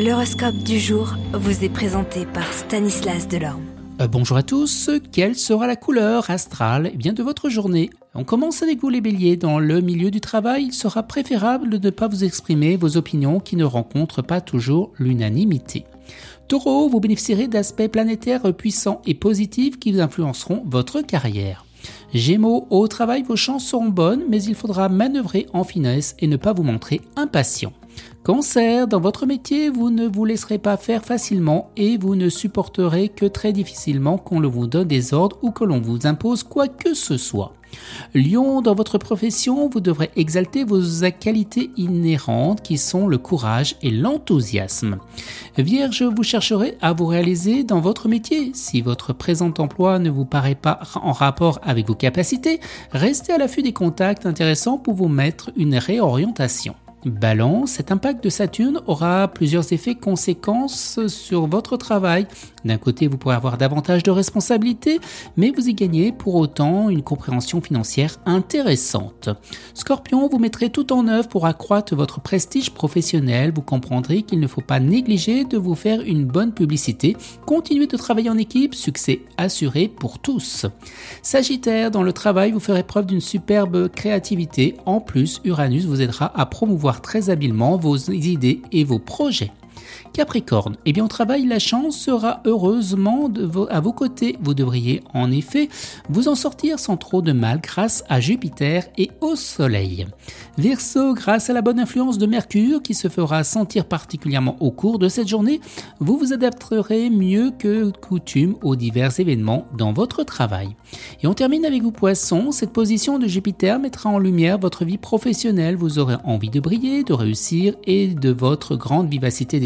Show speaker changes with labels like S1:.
S1: L'horoscope du jour vous est présenté par Stanislas Delorme.
S2: Euh, bonjour à tous, quelle sera la couleur astrale eh bien, de votre journée? On commence avec vous les béliers. Dans le milieu du travail, il sera préférable de ne pas vous exprimer vos opinions qui ne rencontrent pas toujours l'unanimité. Taureau, vous bénéficierez d'aspects planétaires puissants et positifs qui influenceront votre carrière. Gémeaux, au travail, vos chances seront bonnes, mais il faudra manœuvrer en finesse et ne pas vous montrer impatient. Cancer, dans votre métier, vous ne vous laisserez pas faire facilement et vous ne supporterez que très difficilement qu'on vous donne des ordres ou que l'on vous impose quoi que ce soit. Lion, dans votre profession, vous devrez exalter vos qualités inhérentes qui sont le courage et l'enthousiasme. Vierge, vous chercherez à vous réaliser dans votre métier. Si votre présent emploi ne vous paraît pas en rapport avec vos capacités, restez à l'affût des contacts intéressants pour vous mettre une réorientation. Balance, cet impact de Saturne aura plusieurs effets conséquences sur votre travail. D'un côté, vous pourrez avoir davantage de responsabilités, mais vous y gagnez pour autant une compréhension financière intéressante. Scorpion, vous mettrez tout en œuvre pour accroître votre prestige professionnel. Vous comprendrez qu'il ne faut pas négliger de vous faire une bonne publicité. Continuez de travailler en équipe, succès assuré pour tous. Sagittaire, dans le travail, vous ferez preuve d'une superbe créativité. En plus, Uranus vous aidera à promouvoir très habilement vos idées et vos projets. Capricorne, eh bien au travail, la chance sera heureusement à vos côtés. Vous devriez en effet vous en sortir sans trop de mal grâce à Jupiter et au Soleil. Verseau, grâce à la bonne influence de Mercure qui se fera sentir particulièrement au cours de cette journée, vous vous adapterez mieux que coutume aux divers événements dans votre travail. Et on termine avec vous Poissons, cette position de Jupiter mettra en lumière votre vie professionnelle, vous aurez envie de briller, de réussir et de votre grande vivacité